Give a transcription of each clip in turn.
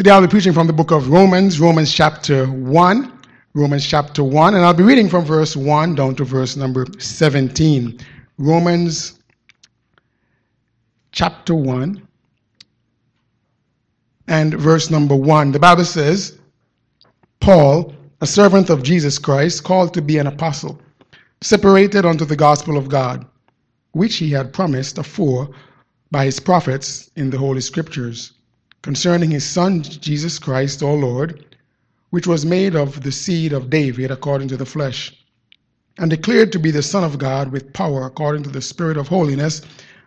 Today I'll be preaching from the book of Romans, Romans chapter 1. Romans chapter 1, and I'll be reading from verse 1 down to verse number 17. Romans chapter 1 and verse number 1. The Bible says, Paul, a servant of Jesus Christ, called to be an apostle, separated unto the gospel of God, which he had promised afore by his prophets in the Holy Scriptures, concerning his Son Jesus Christ, our Lord which was made of the seed of David according to the flesh, and declared to be the Son of God with power according to the Spirit of holiness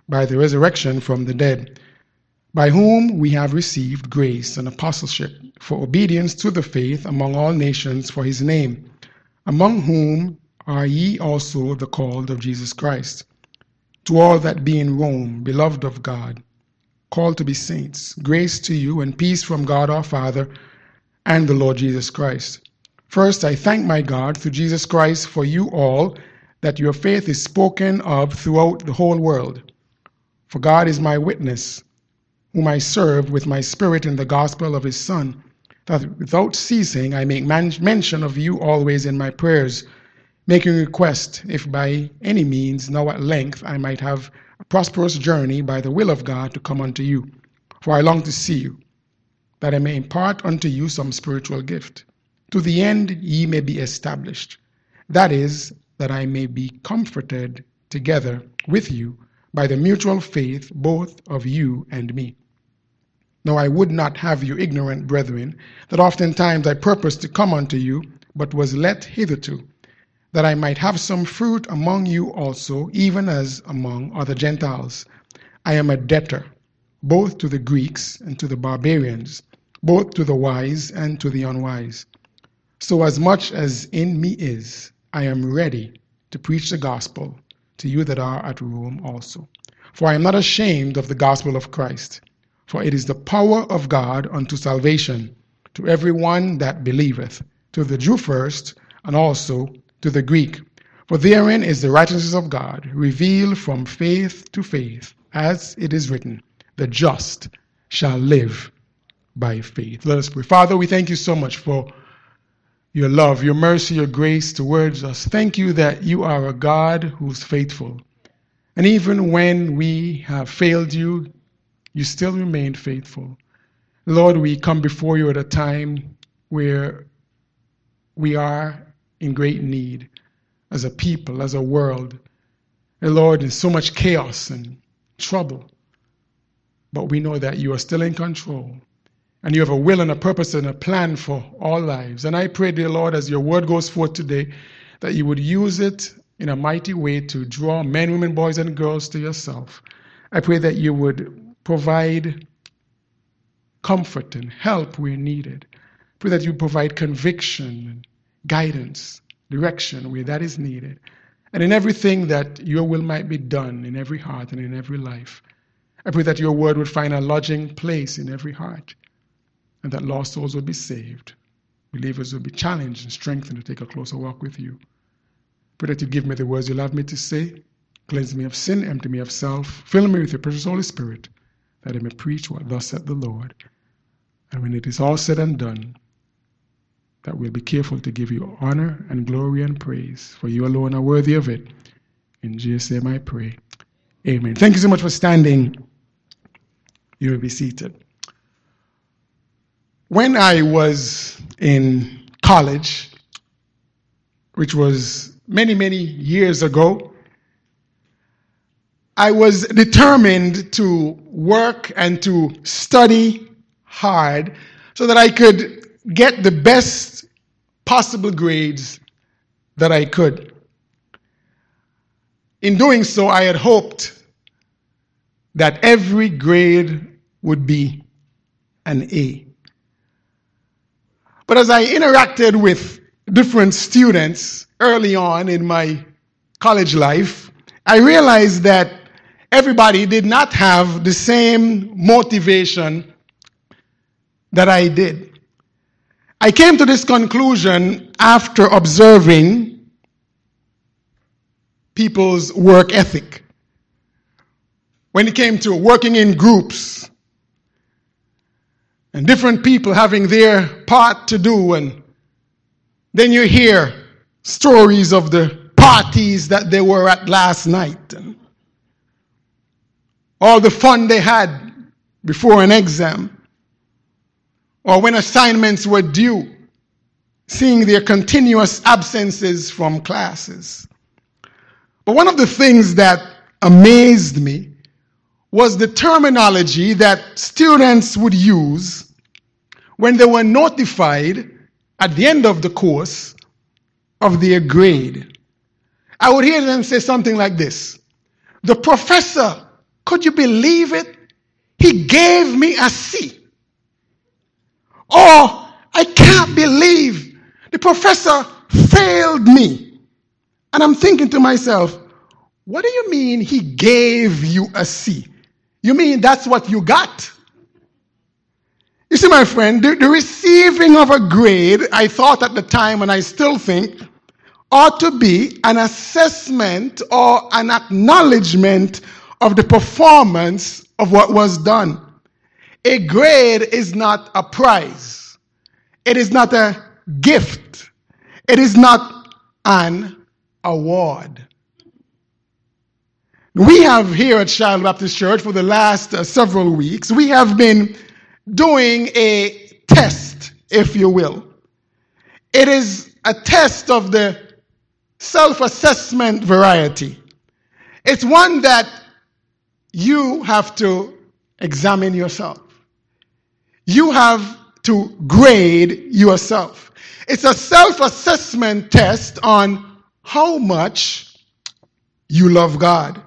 by the resurrection from the dead, by whom we have received grace and apostleship for obedience to the faith among all nations for his name, among whom are ye also the called of Jesus Christ. To all that be in Rome, beloved of God, called to be saints, grace to you and peace from God our Father and the Lord Jesus Christ. First, I thank my God through Jesus Christ for you all that your faith is spoken of throughout the whole world. For God is my witness, whom I serve with my spirit in the gospel of his Son, that without ceasing I make man- mention of you always in my prayers, making request, if by any means now at length I might have prosperous journey by the will of God to come unto you. For I long to see you that I may impart unto you some spiritual gift, to the end ye may be established. That is, that I may be comforted together with you by the mutual faith both of you and me. Now I would not have you ignorant, brethren, that oftentimes I purposed to come unto you, but was let hitherto, that I might have some fruit among you also, even as among other Gentiles. I am a debtor, both to the Greeks and to the barbarians both to the wise and to the unwise. So, as much as in me is, I am ready to preach the gospel to you that are at Rome also. For I am not ashamed of the gospel of Christ, for it is the power of God unto salvation to every one that believeth, to the Jew first, and also to the Greek. For therein is the righteousness of God, revealed from faith to faith, as it is written, The just shall live by faith. Let us pray. Father, we thank you so much for your love, your mercy, your grace towards us. Thank you that you are a God who's faithful. And even when we have failed you, you still remain faithful. Lord, we come before you at a time where we are in great need as a people, as a world. And Lord, there's so much chaos and trouble. But we know that you are still in control. And you have a will and a purpose and a plan for all lives. And I pray, dear Lord, as your word goes forth today, that you would use it in a mighty way to draw men, women, boys, and girls to yourself. I pray that you would provide comfort and help where needed. Pray that you provide conviction guidance, direction where that is needed. And in everything that your will might be done in every heart and in every life. I pray that your word would find a lodging place in every heart and that lost souls will be saved. Believers will be challenged and strengthened to take a closer walk with you. Pray that you give me the words you love me to say, cleanse me of sin, empty me of self, fill me with your precious Holy Spirit, that I may preach what thus said the Lord. And when it is all said and done, that we'll be careful to give you honor and glory and praise, for you alone are worthy of it. In Jesus' name I pray. Amen. Thank you so much for standing. You will be seated. When I was in college, which was many, many years ago, I was determined to work and to study hard so that I could get the best possible grades that I could. In doing so, I had hoped that every grade would be an A. But as I interacted with different students early on in my college life, I realized that everybody did not have the same motivation that I did. I came to this conclusion after observing people's work ethic. When it came to working in groups, and different people having their part to do. And then you hear stories of the parties that they were at last night and all the fun they had before an exam or when assignments were due, seeing their continuous absences from classes. But one of the things that amazed me was the terminology that students would use when they were notified at the end of the course of their grade. I would hear them say something like this The professor, could you believe it? He gave me a C. Or, I can't believe the professor failed me. And I'm thinking to myself, what do you mean he gave you a C? You mean that's what you got? You see, my friend, the, the, receiving of a grade, I thought at the time, and I still think, ought to be an assessment or an acknowledgement of the performance of what was done. A grade is not a prize, it is not a gift, it is not an award. We have here at Shiloh Baptist Church for the last uh, several weeks, we have been doing a test, if you will. It is a test of the self assessment variety. It's one that you have to examine yourself. You have to grade yourself. It's a self assessment test on how much you love God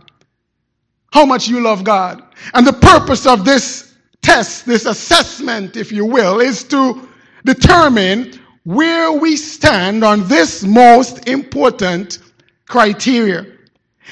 how much you love God. And the purpose of this test, this assessment, if you will, is to determine where we stand on this most important criteria.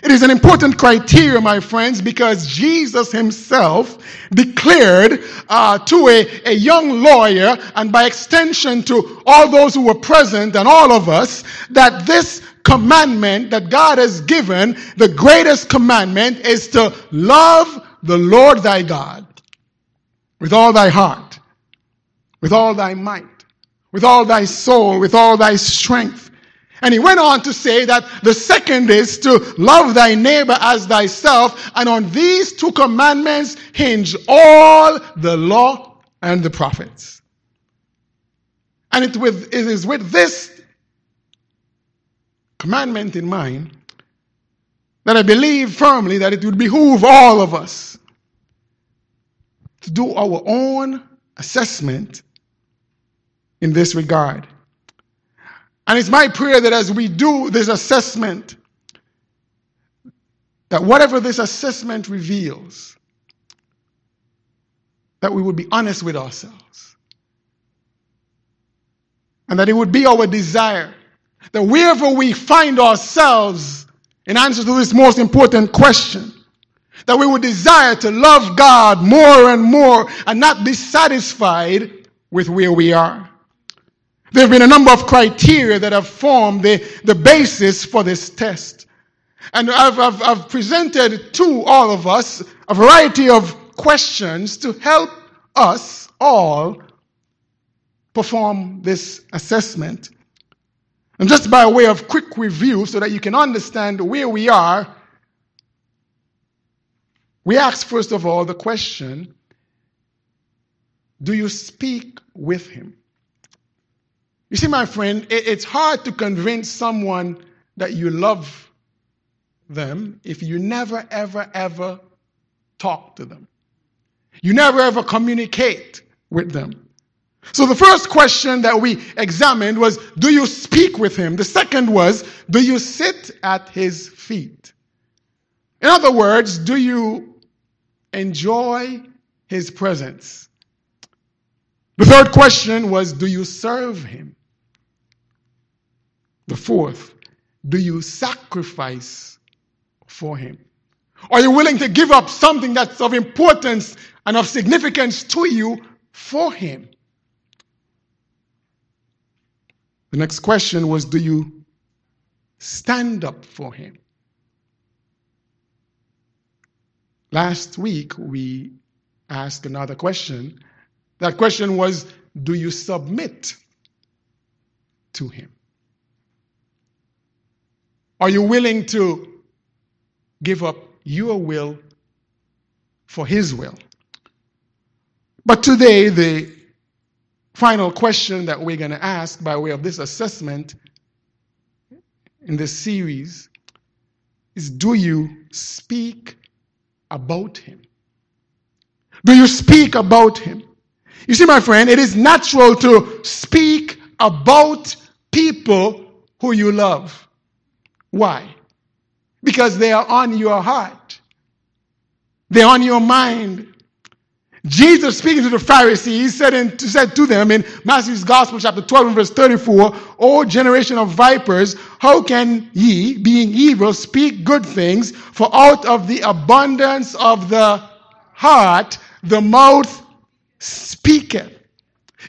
It is an important criteria, my friends, because Jesus himself declared uh, to a, a young lawyer, and by extension to all those who were present and all of us, that this commandment that God has given, the greatest commandment, is to love the Lord thy God with all thy heart, with all thy might, with all thy soul, with all thy strength. And he went on to say that the second is to love thy neighbor as thyself. And on these two commandments hinge all the law and the prophets. And it, with, it is with this commandment in mind that I believe firmly that it would behoove all of us to do our own assessment in this regard. And it's my prayer that as we do this assessment, that whatever this assessment reveals, that we would be honest with ourselves. And that it would be our desire that wherever we find ourselves in answer to this most important question, that we would desire to love God more and more and not be satisfied with where we are. There have been a number of criteria that have formed the, the basis for this test. And I've, I've, I've presented to all of us a variety of questions to help us all perform this assessment. And just by way of quick review, so that you can understand where we are, we ask first of all the question Do you speak with him? You see, my friend, it's hard to convince someone that you love them if you never, ever, ever talk to them. You never, ever communicate with them. So the first question that we examined was, do you speak with him? The second was, do you sit at his feet? In other words, do you enjoy his presence? The third question was, do you serve him? The fourth, do you sacrifice for him? Are you willing to give up something that's of importance and of significance to you for him? The next question was Do you stand up for him? Last week, we asked another question That question was Do you submit to Him? Are you willing to give up your will for His will? But today, the final question that we're going to ask by way of this assessment in this series is Do you speak about Him? Do you speak about Him? You see, my friend, it is natural to speak about people who you love. Why? Because they are on your heart, they're on your mind. Jesus speaking to the Pharisees said, in, said to them in Matthew's Gospel, chapter 12, verse 34, O generation of vipers, how can ye, being evil, speak good things? For out of the abundance of the heart, the mouth speaketh.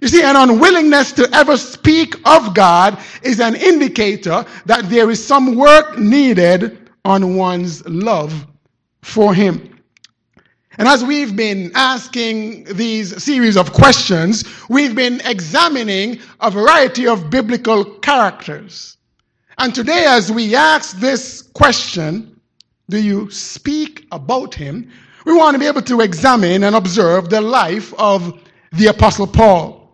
You see, an unwillingness to ever speak of God is an indicator that there is some work needed on one's love for Him. And as we've been asking these series of questions, we've been examining a variety of biblical characters. And today, as we ask this question, do you speak about him? We want to be able to examine and observe the life of the Apostle Paul.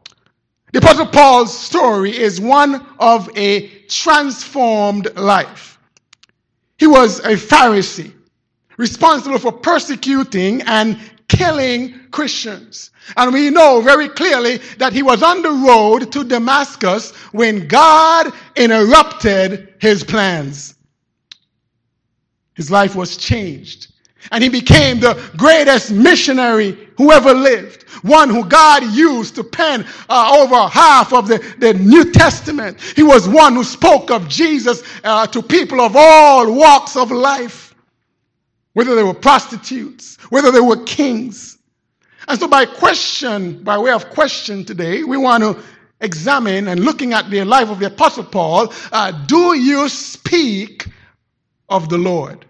The Apostle Paul's story is one of a transformed life. He was a Pharisee responsible for persecuting and killing Christians. And we know very clearly that he was on the road to Damascus when God interrupted his plans. His life was changed. And he became the greatest missionary who ever lived. One who God used to pen uh, over half of the, the New Testament. He was one who spoke of Jesus uh, to people of all walks of life whether they were prostitutes, whether they were kings. And so, by question, by way of question today, we want to examine and looking at the life of the Apostle Paul uh, do you speak of the Lord?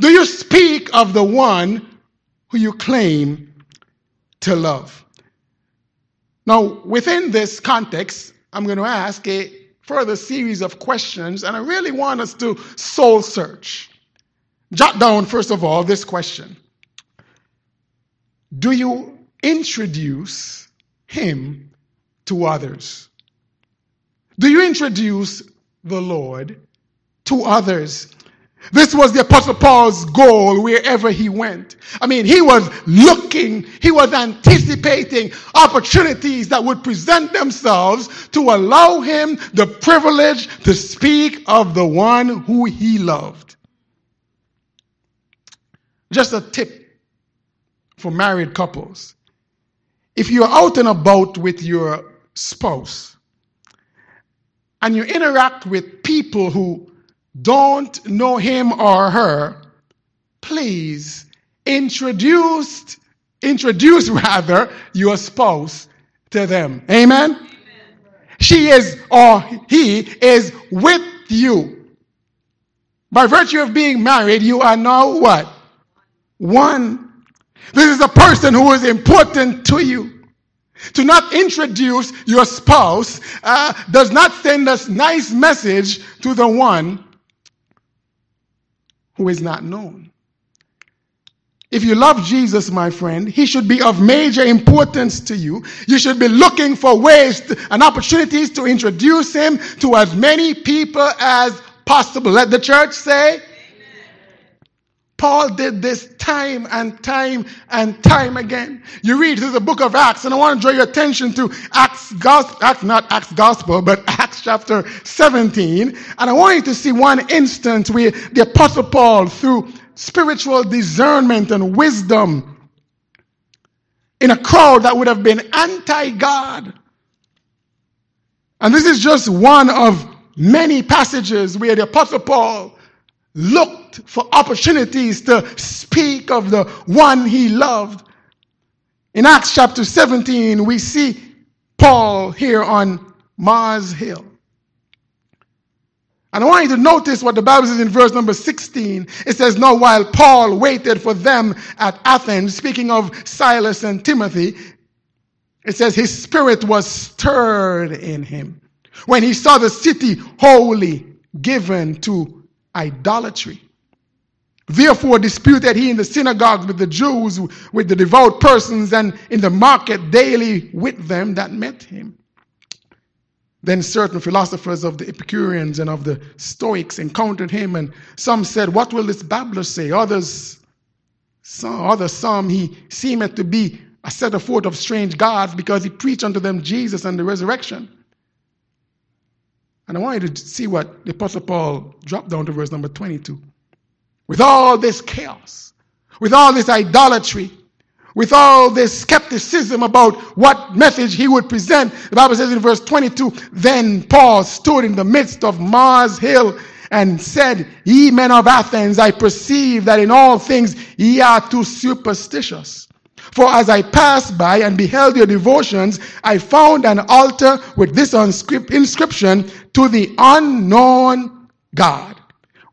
Do you speak of the one who you claim to love? Now, within this context, I'm going to ask a further series of questions, and I really want us to soul search. Jot down, first of all, this question Do you introduce him to others? Do you introduce the Lord to others? This was the Apostle Paul's goal wherever he went. I mean, he was looking, he was anticipating opportunities that would present themselves to allow him the privilege to speak of the one who he loved. Just a tip for married couples. If you're out and about with your spouse and you interact with people who don't know him or her, please introduce introduce rather your spouse to them. Amen. Amen. She is or he is with you. By virtue of being married, you are now what? one. This is a person who is important to you. To not introduce your spouse uh, does not send a nice message to the one who is not known. If you love Jesus, my friend, he should be of major importance to you. You should be looking for ways to, and opportunities to introduce him to as many people as possible. Let the church say, Paul did this time and time and time again. You read through the book of Acts, and I want to draw your attention to Acts, Gospel, Acts not Acts Gospel, but Acts chapter 17. And I want you to see one instance where the Apostle Paul, through spiritual discernment and wisdom, in a crowd that would have been anti God. And this is just one of many passages where the Apostle Paul looked for opportunities to speak of the one he loved. In Acts chapter 17, we see Paul here on Mars Hill. And I want you to notice what the Bible says in verse number 16. It says, Now while Paul waited for them at Athens, speaking of Silas and Timothy, It says his spirit was stirred in him when he saw the city wholly given to idolatry. Therefore disputed he in the synagogues with the Jews, with the devout persons, and in the market daily with them that met him. Then certain philosophers of the Epicureans and of the Stoics encountered him, and some said, What will this babbler say? Others, some, others, some, he seemeth to be a set forth of strange gods because he preached unto them Jesus and the resurrection. And I want you to see what the Apostle Paul dropped down to verse number 22. With all this chaos, with all this idolatry, with all this skepticism about what message he would present, the Bible says in verse 22 Then Paul stood in the midst of Mars Hill and said, Ye men of Athens, I perceive that in all things ye are too superstitious. For as I passed by and beheld your devotions, I found an altar with this inscription to the unknown God.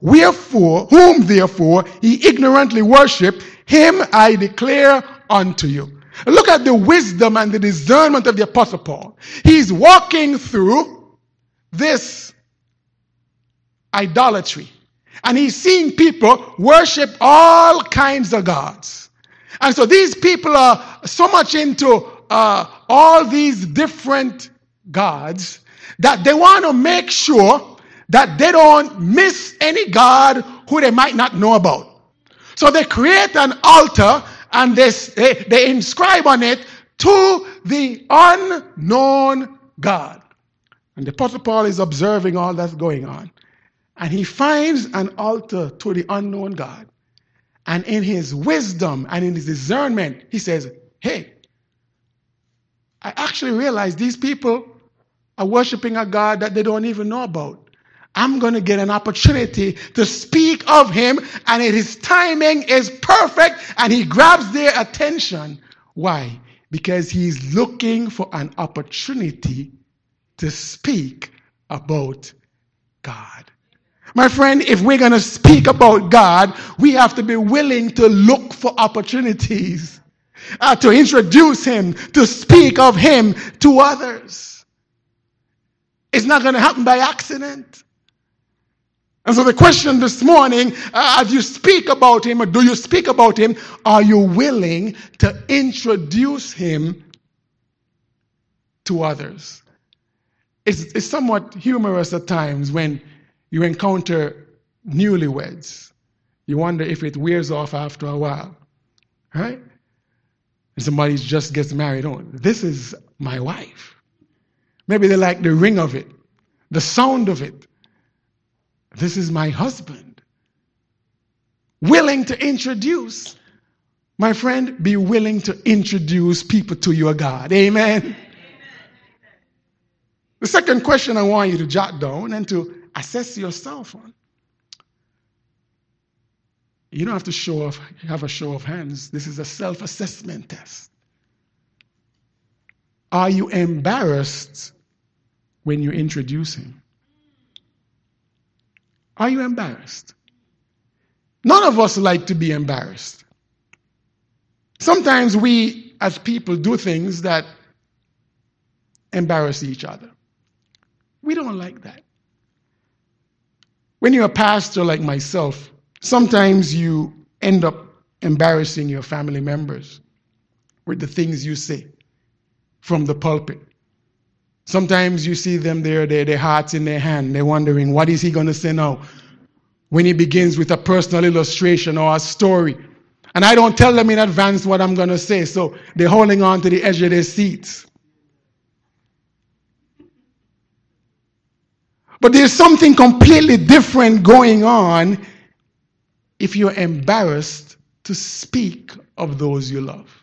Wherefore, whom therefore he ignorantly worship, him I declare unto you. Look at the wisdom and the discernment of the Apostle Paul. He's walking through this idolatry. And he's seeing people worship all kinds of gods. And so these people are so much into uh, all these different gods that they want to make sure that they don't miss any God who they might not know about. So they create an altar and they, they, inscribe on it to the unknown God. And the Apostle Paul is observing all that's going on. And he finds an altar to the unknown God. And in his wisdom and in his discernment, he says, Hey, I actually realize these people are worshiping a God that they don't even know about. I'm going to get an opportunity to speak of him, and his timing is perfect, and he grabs their attention. Why? Because he's looking for an opportunity to speak about God. My friend, if we're going to speak about God, we have to be willing to look for opportunities uh, to introduce Him, to speak of Him to others. It's not going to happen by accident. And so the question this morning, uh, as you speak about him, or do you speak about him, are you willing to introduce him to others? It's, it's somewhat humorous at times when you encounter newlyweds. You wonder if it wears off after a while, right? And somebody just gets married. Oh, this is my wife. Maybe they like the ring of it, the sound of it. This is my husband. Willing to introduce. My friend, be willing to introduce people to your God. Amen. The second question I want you to jot down and to assess yourself on. You don't have to show off, have a show of hands. This is a self assessment test. Are you embarrassed when you introduce him? Are you embarrassed? None of us like to be embarrassed. Sometimes we, as people, do things that embarrass each other. We don't like that. When you're a pastor like myself, sometimes you end up embarrassing your family members with the things you say from the pulpit. Sometimes you see them there, their, their hearts in their hand. They're wondering, what is he going to say now? When he begins with a personal illustration or a story. And I don't tell them in advance what I'm going to say, so they're holding on to the edge of their seats. But there's something completely different going on if you're embarrassed to speak of those you love.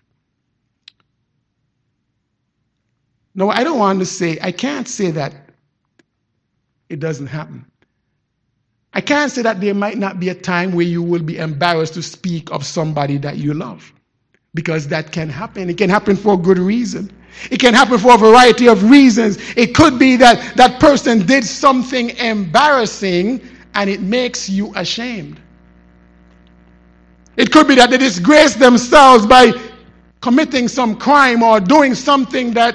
No, I don't want to say, I can't say that it doesn't happen. I can't say that there might not be a time where you will be embarrassed to speak of somebody that you love. Because that can happen. It can happen for a good reason. It can happen for a variety of reasons. It could be that that person did something embarrassing and it makes you ashamed. It could be that they disgrace themselves by committing some crime or doing something that,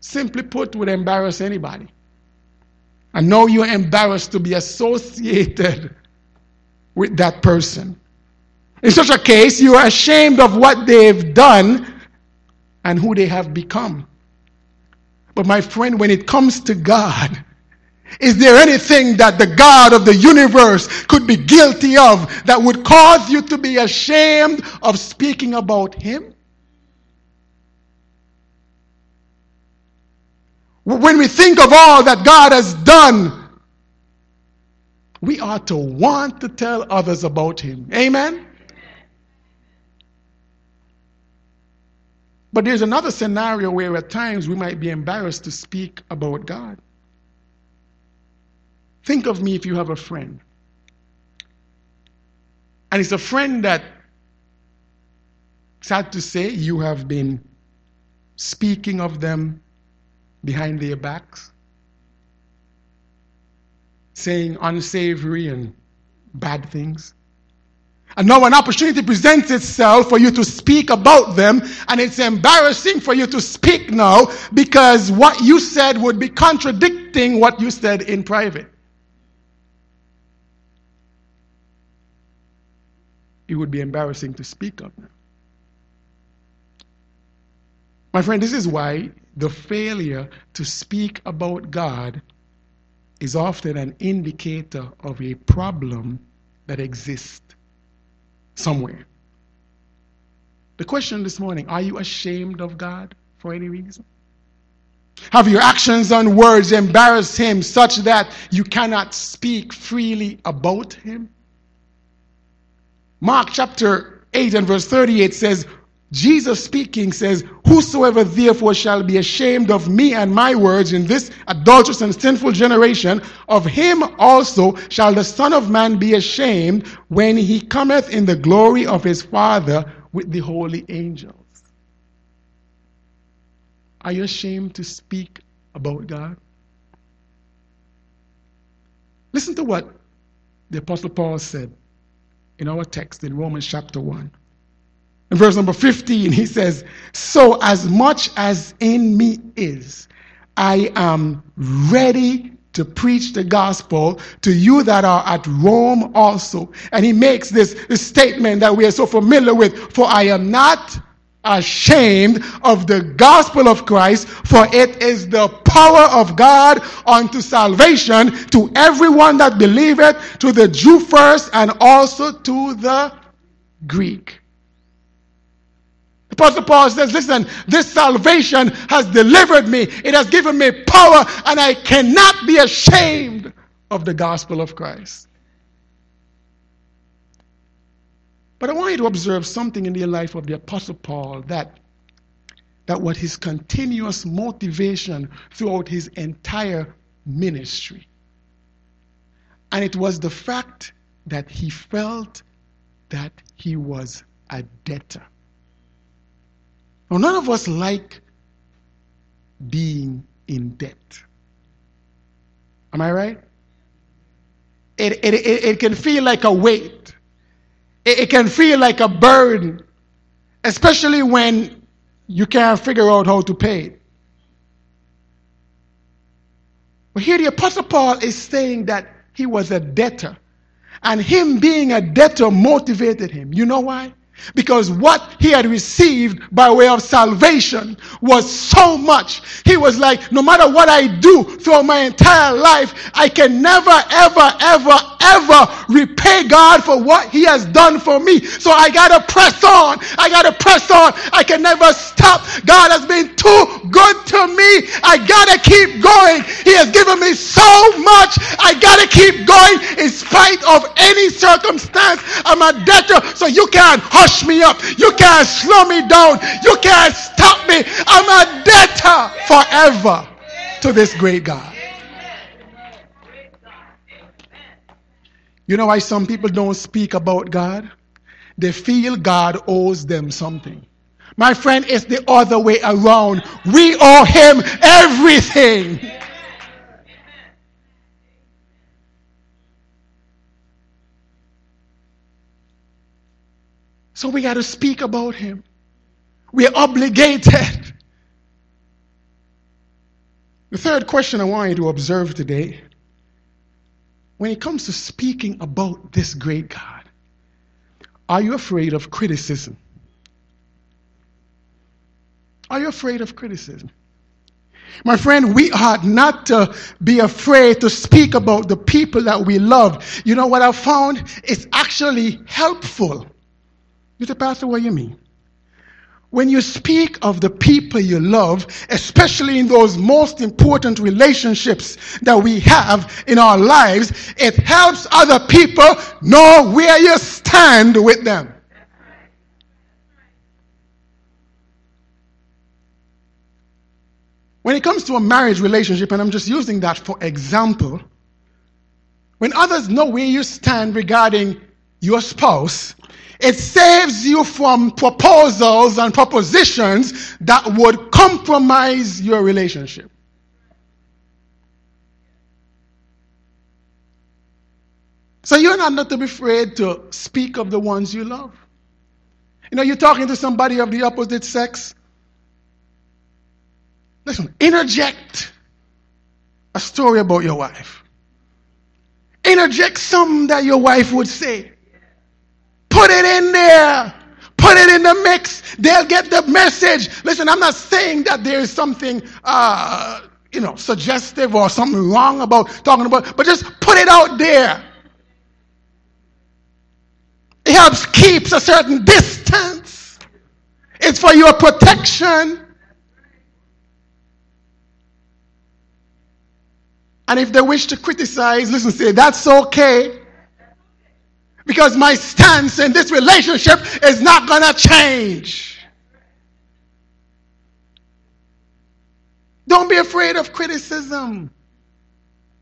simply put, would embarrass anybody. And now you're embarrassed to be associated with that person. In such a case, you are ashamed of what they've done and who they have become. But my friend, when it comes to God, is there anything that the God of the universe could be guilty of that would cause you to be ashamed of speaking about Him? When we think of all that God has done, we ought to want to tell others about Him. Amen? But there's another scenario where at times we might be embarrassed to speak about God. Think of me if you have a friend. And it's a friend that, sad to say, you have been speaking of them behind their backs, saying unsavory and bad things. And now an opportunity presents itself for you to speak about them, and it's embarrassing for you to speak now because what you said would be contradicting what you said in private. It would be embarrassing to speak of them. My friend, this is why the failure to speak about God is often an indicator of a problem that exists somewhere. The question this morning are you ashamed of God for any reason? Have your actions and words embarrassed Him such that you cannot speak freely about Him? Mark chapter 8 and verse 38 says, Jesus speaking says, Whosoever therefore shall be ashamed of me and my words in this adulterous and sinful generation, of him also shall the Son of Man be ashamed when he cometh in the glory of his Father with the holy angels. Are you ashamed to speak about God? Listen to what the Apostle Paul said in our text in Romans chapter 1. In verse number 15, he says, So as much as in me is, I am ready to preach the gospel to you that are at Rome also. And he makes this, this statement that we are so familiar with For I am not ashamed of the gospel of Christ, for it is the power of God unto salvation to everyone that believeth, to the Jew first, and also to the Greek. Apostle Paul says, Listen, this salvation has delivered me, it has given me power, and I cannot be ashamed of the gospel of Christ. But I want you to observe something in the life of the Apostle Paul that, that was his continuous motivation throughout his entire ministry. And it was the fact that he felt that he was a debtor. Now, none of us like being in debt. Am I right? It, it, it, it can feel like a weight, it, it can feel like a burden, especially when you can't figure out how to pay it. But here the Apostle Paul is saying that he was a debtor. And him being a debtor motivated him. You know why? Because what he had received by way of salvation was so much. He was like, no matter what I do throughout my entire life, I can never, ever, ever, ever repay God for what he has done for me. So I gotta press on. I gotta press on. I can never stop. God has been too good to me. I gotta keep going. He has given me so much. I gotta keep going in spite of any circumstance. I'm a debtor, so you can't hush push me up. You can't slow me down. You can't stop me. I'm a debtor forever to this great God. You know why some people don't speak about God? They feel God owes them something. My friend, it's the other way around. We owe Him everything. So we got to speak about him. We're obligated. The third question I want you to observe today when it comes to speaking about this great God, are you afraid of criticism? Are you afraid of criticism? My friend, we ought not to be afraid to speak about the people that we love. You know what I found? It's actually helpful. You say, Pastor, what do you mean? When you speak of the people you love, especially in those most important relationships that we have in our lives, it helps other people know where you stand with them. When it comes to a marriage relationship, and I'm just using that for example, when others know where you stand regarding your spouse, it saves you from proposals and propositions that would compromise your relationship. So you're not, not to be afraid to speak of the ones you love. You know, you're talking to somebody of the opposite sex. Listen, interject a story about your wife. Interject something that your wife would say. Put it in there. Put it in the mix. They'll get the message. Listen, I'm not saying that there is something, uh, you know, suggestive or something wrong about talking about, but just put it out there. It helps keeps a certain distance. It's for your protection. And if they wish to criticize, listen, say, that's okay because my stance in this relationship is not going to change. Don't be afraid of criticism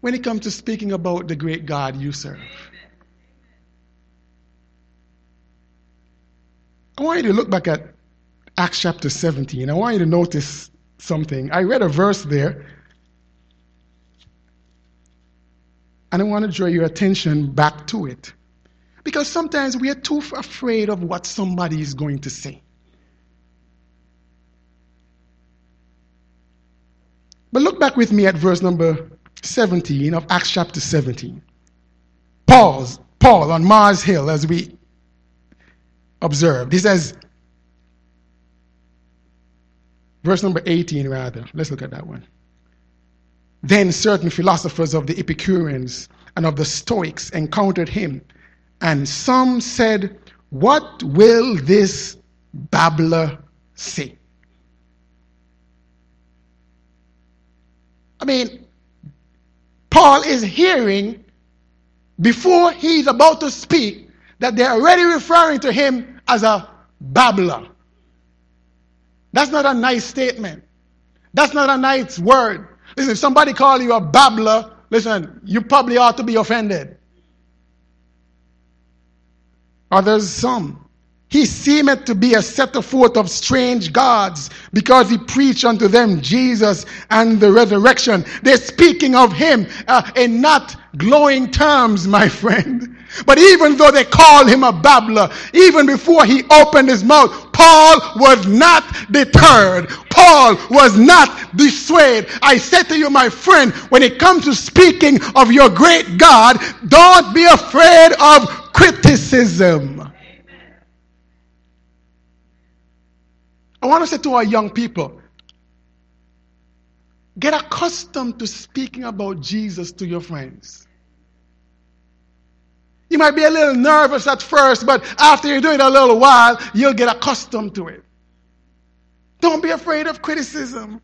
when it comes to speaking about the great God you serve. I want you to look back at Acts chapter 17. I want you to notice something. I read a verse there, and I want to draw your attention back to it. Because sometimes we are too afraid of what somebody is going to say. But look back with me at verse number 17 of Acts chapter 17. Paul's, Paul on Mars Hill, as we observed, he says, verse number 18 rather, let's look at that one. Then certain philosophers of the Epicureans and of the Stoics encountered him and some said, What will this babbler say? I mean, Paul is hearing before he's about to speak that they're already referring to him as a babbler. That's not a nice statement. That's not a nice word. Listen, if somebody call you a babbler, listen, you probably ought to be offended. Others some. He seemeth to be a setter forth of strange gods because he preached unto them Jesus and the resurrection. They're speaking of him uh, in not glowing terms, my friend. But even though they call him a babbler, even before he opened his mouth, Paul was not deterred. Paul was not dissuaded. I said to you, my friend, when it comes to speaking of your great God, don't be afraid of criticism. I want to say to our young people get accustomed to speaking about Jesus to your friends. You might be a little nervous at first, but after you do it a little while, you'll get accustomed to it. Don't be afraid of criticism.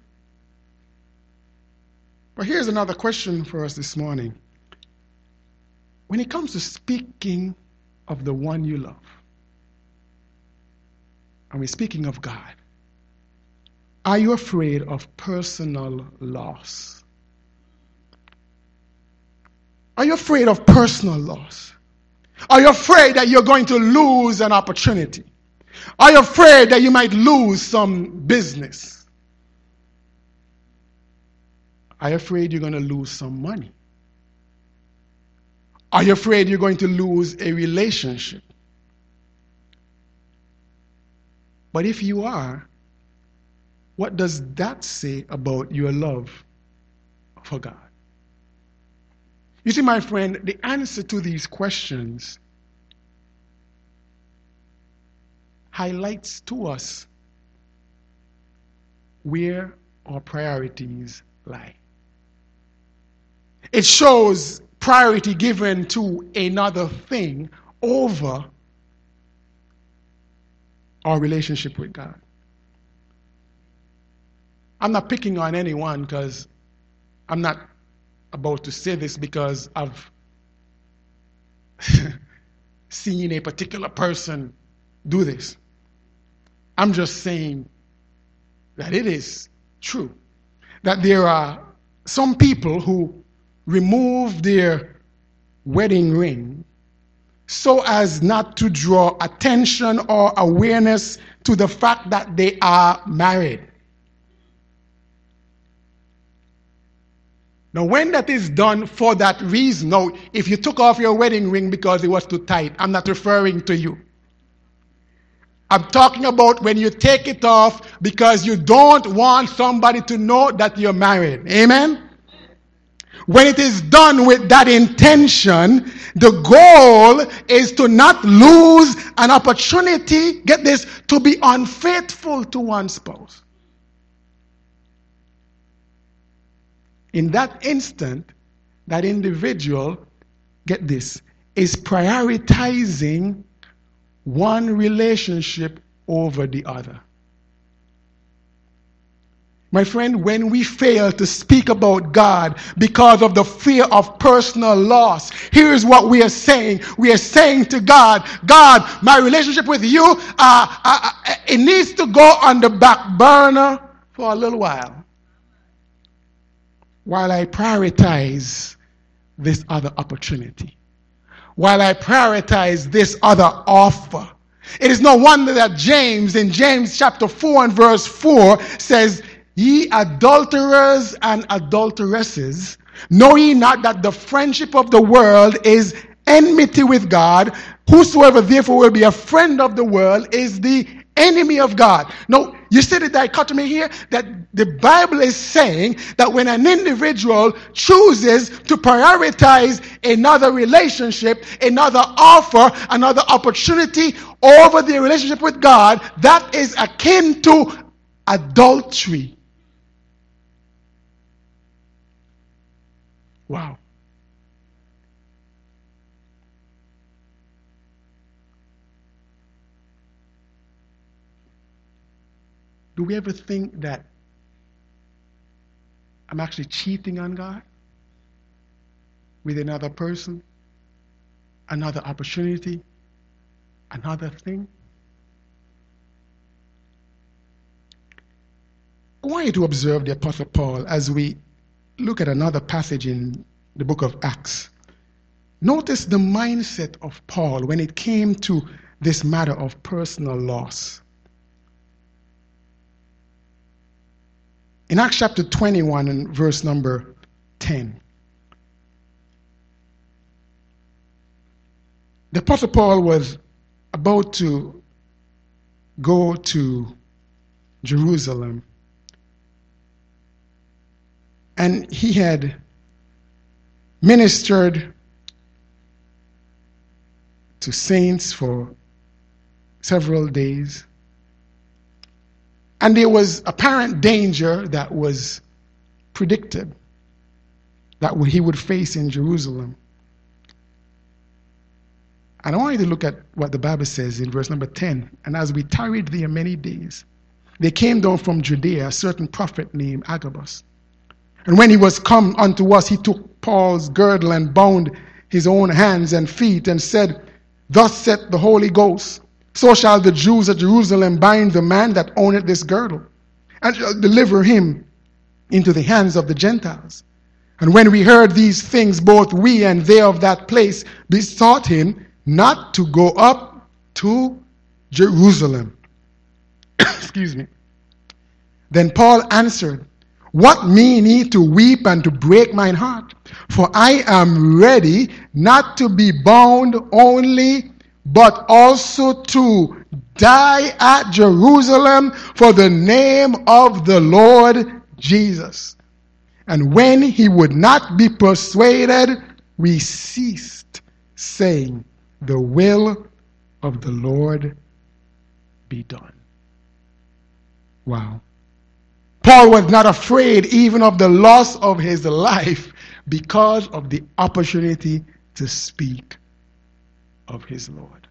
But here's another question for us this morning. When it comes to speaking of the one you love, and we're speaking of God, are you afraid of personal loss? Are you afraid of personal loss? Are you afraid that you're going to lose an opportunity? Are you afraid that you might lose some business? Are you afraid you're going to lose some money? Are you afraid you're going to lose a relationship? But if you are, what does that say about your love for God? You see, my friend, the answer to these questions highlights to us where our priorities lie. It shows priority given to another thing over our relationship with God. I'm not picking on anyone because I'm not about to say this because I've seen a particular person do this. I'm just saying that it is true that there are some people who remove their wedding ring so as not to draw attention or awareness to the fact that they are married. Now, when that is done for that reason, now, if you took off your wedding ring because it was too tight, I'm not referring to you. I'm talking about when you take it off because you don't want somebody to know that you're married. Amen? When it is done with that intention, the goal is to not lose an opportunity, get this, to be unfaithful to one spouse. In that instant, that individual, get this, is prioritizing one relationship over the other. My friend, when we fail to speak about God because of the fear of personal loss, here's what we are saying. We are saying to God, God, my relationship with you, uh, uh, uh, it needs to go on the back burner for a little while. While I prioritize this other opportunity while I prioritize this other offer. It is no wonder that James, in James chapter 4 and verse 4, says, Ye adulterers and adulteresses, know ye not that the friendship of the world is enmity with God? Whosoever therefore will be a friend of the world is the enemy of God. Now, you see the dichotomy here? That the Bible is saying that when an individual chooses to prioritize another relationship, another offer, another opportunity over the relationship with God, that is akin to adultery. Wow. Do we ever think that I'm actually cheating on God with another person, another opportunity, another thing? I want you to observe the Apostle Paul as we look at another passage in the book of Acts. Notice the mindset of Paul when it came to this matter of personal loss. In Acts chapter 21 and verse number 10, the Apostle Paul was about to go to Jerusalem. And he had ministered to saints for several days. And there was apparent danger that was predicted that he would face in Jerusalem. And I want you to look at what the Bible says in verse number 10. And as we tarried there many days, there came down from Judea a certain prophet named Agabus. And when he was come unto us, he took Paul's girdle and bound his own hands and feet and said, Thus saith the Holy Ghost, so shall the Jews at Jerusalem bind the man that owneth this girdle, and shall deliver him into the hands of the Gentiles. And when we heard these things, both we and they of that place besought him not to go up to Jerusalem. Excuse me. Then Paul answered, What mean ye to weep and to break mine heart? For I am ready not to be bound only but also to die at Jerusalem for the name of the Lord Jesus. And when he would not be persuaded, we ceased, saying, The will of the Lord be done. Wow. Paul was not afraid even of the loss of his life because of the opportunity to speak of his Lord.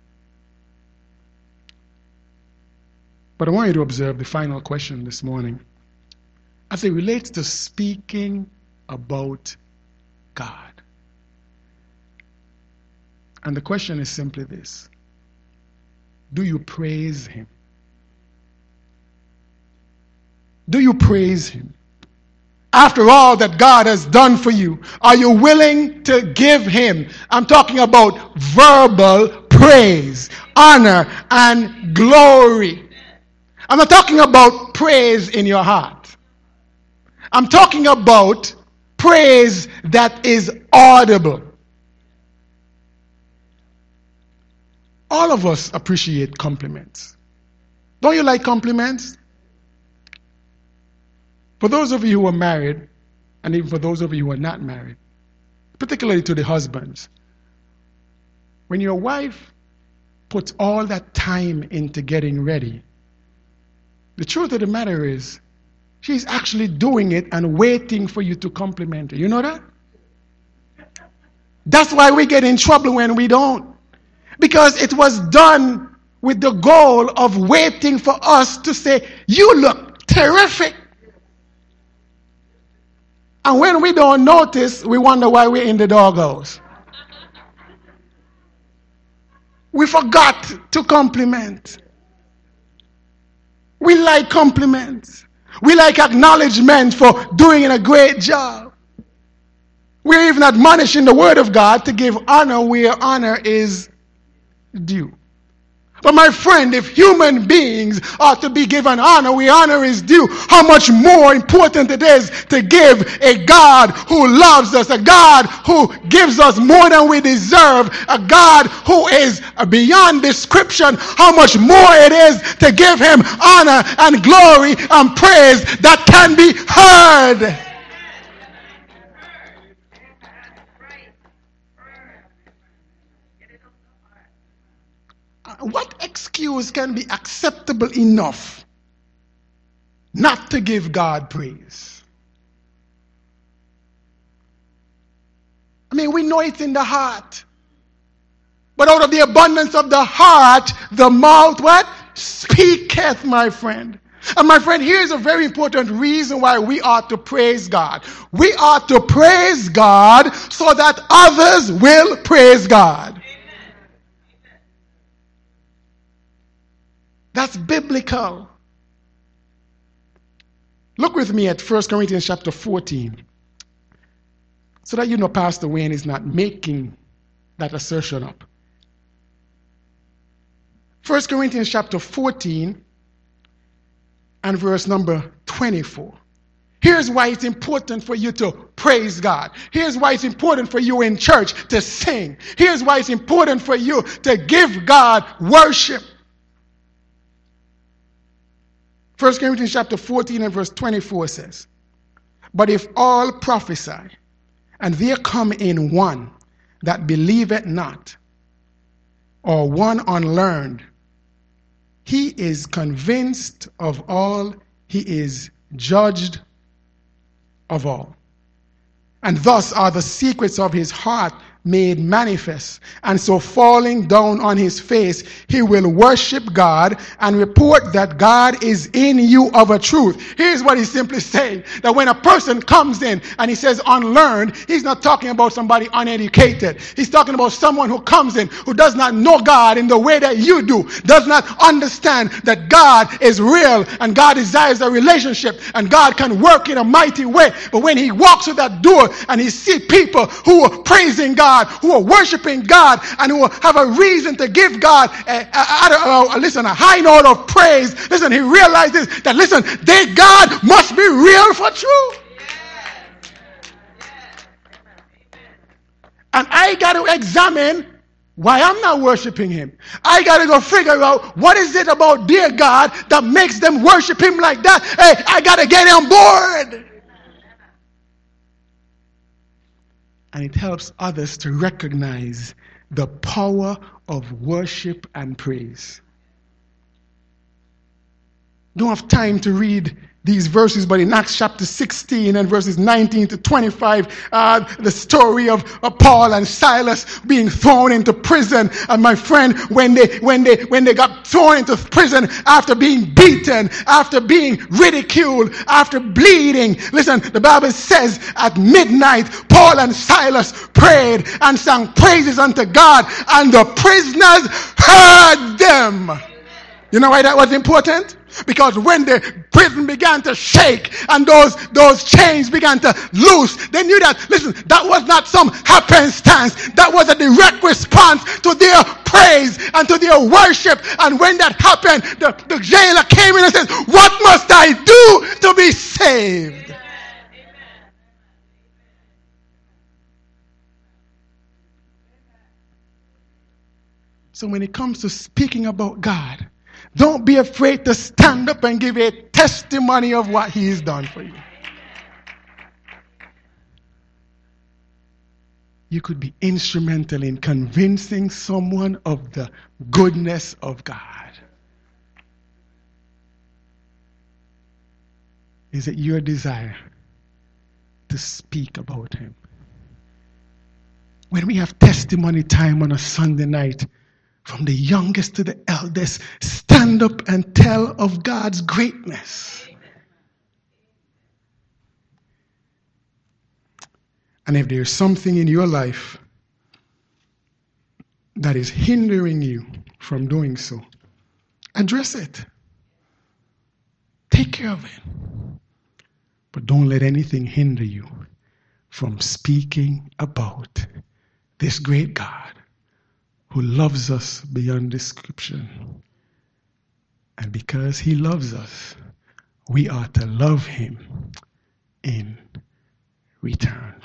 But I want you to observe the final question this morning as it relates to speaking about God. And the question is simply this Do you praise Him? Do you praise Him? After all that God has done for you, are you willing to give Him? I'm talking about verbal praise, honor, and glory. I'm not talking about praise in your heart. I'm talking about praise that is audible. All of us appreciate compliments. Don't you like compliments? For those of you who are married, and even for those of you who are not married, particularly to the husbands, when your wife puts all that time into getting ready, the truth of the matter is, she's actually doing it and waiting for you to compliment her. You know that? That's why we get in trouble when we don't. Because it was done with the goal of waiting for us to say, You look terrific. And when we don't notice, we wonder why we're in the doghouse. We forgot to compliment. We like compliments. We like acknowledgement for doing a great job. We're even admonishing the Word of God to give honor where honor is due. But my friend, if human beings are to be given honor where honor is due, how much more important it is to give a God who loves us, a God who gives us more than we deserve, a God who is beyond description, how much more it is to give him honor and glory and praise that can be heard. What excuse can be acceptable enough not to give God praise? I mean, we know it's in the heart. But out of the abundance of the heart, the mouth what? Speaketh, my friend. And my friend, here's a very important reason why we ought to praise God. We ought to praise God so that others will praise God. That's biblical. Look with me at 1 Corinthians chapter 14. So that you know Pastor Wayne is not making that assertion up. 1 Corinthians chapter 14 and verse number 24. Here's why it's important for you to praise God. Here's why it's important for you in church to sing. Here's why it's important for you to give God worship. 1 Corinthians chapter 14 and verse 24 says, But if all prophesy, and there come in one that believeth not, or one unlearned, he is convinced of all, he is judged of all. And thus are the secrets of his heart made manifest. And so, falling down on his face, he will worship God and report that God is in you of a truth. Here's what he's simply saying that when a person comes in and he says unlearned, he's not talking about somebody uneducated. He's talking about someone who comes in who does not know God in the way that you do, does not understand that God is real and God desires a relationship and God can work in a mighty way. But when he walks through that door and he sees people who are praising God, God, who are worshiping God, and who have a reason to give God, a, a, a, listen, a high note of praise. Listen, he realizes that, listen, their God must be real for true. And I got to examine why I'm not worshiping him. I got to go figure out what is it about dear God that makes them worship him like that. Hey, I got to get on board. And it helps others to recognize the power of worship and praise. Don't have time to read these verses, but in Acts chapter 16 and verses 19 to 25, uh, the story of uh, Paul and Silas being thrown into prison. And my friend, when they, when they, when they got thrown into prison after being beaten, after being ridiculed, after bleeding, listen, the Bible says at midnight, Paul and Silas prayed and sang praises unto God, and the prisoners heard them. You know why that was important? Because when the prison began to shake and those, those chains began to loose, they knew that, listen, that was not some happenstance. That was a direct response to their praise and to their worship. And when that happened, the, the jailer came in and said, What must I do to be saved? So when it comes to speaking about God, don't be afraid to stand up and give a testimony of what He's done for you. You could be instrumental in convincing someone of the goodness of God. Is it your desire to speak about Him? When we have testimony time on a Sunday night, from the youngest to the eldest, stand up and tell of God's greatness. And if there's something in your life that is hindering you from doing so, address it. Take care of it. But don't let anything hinder you from speaking about this great God who loves us beyond description. And because he loves us, we are to love him in return.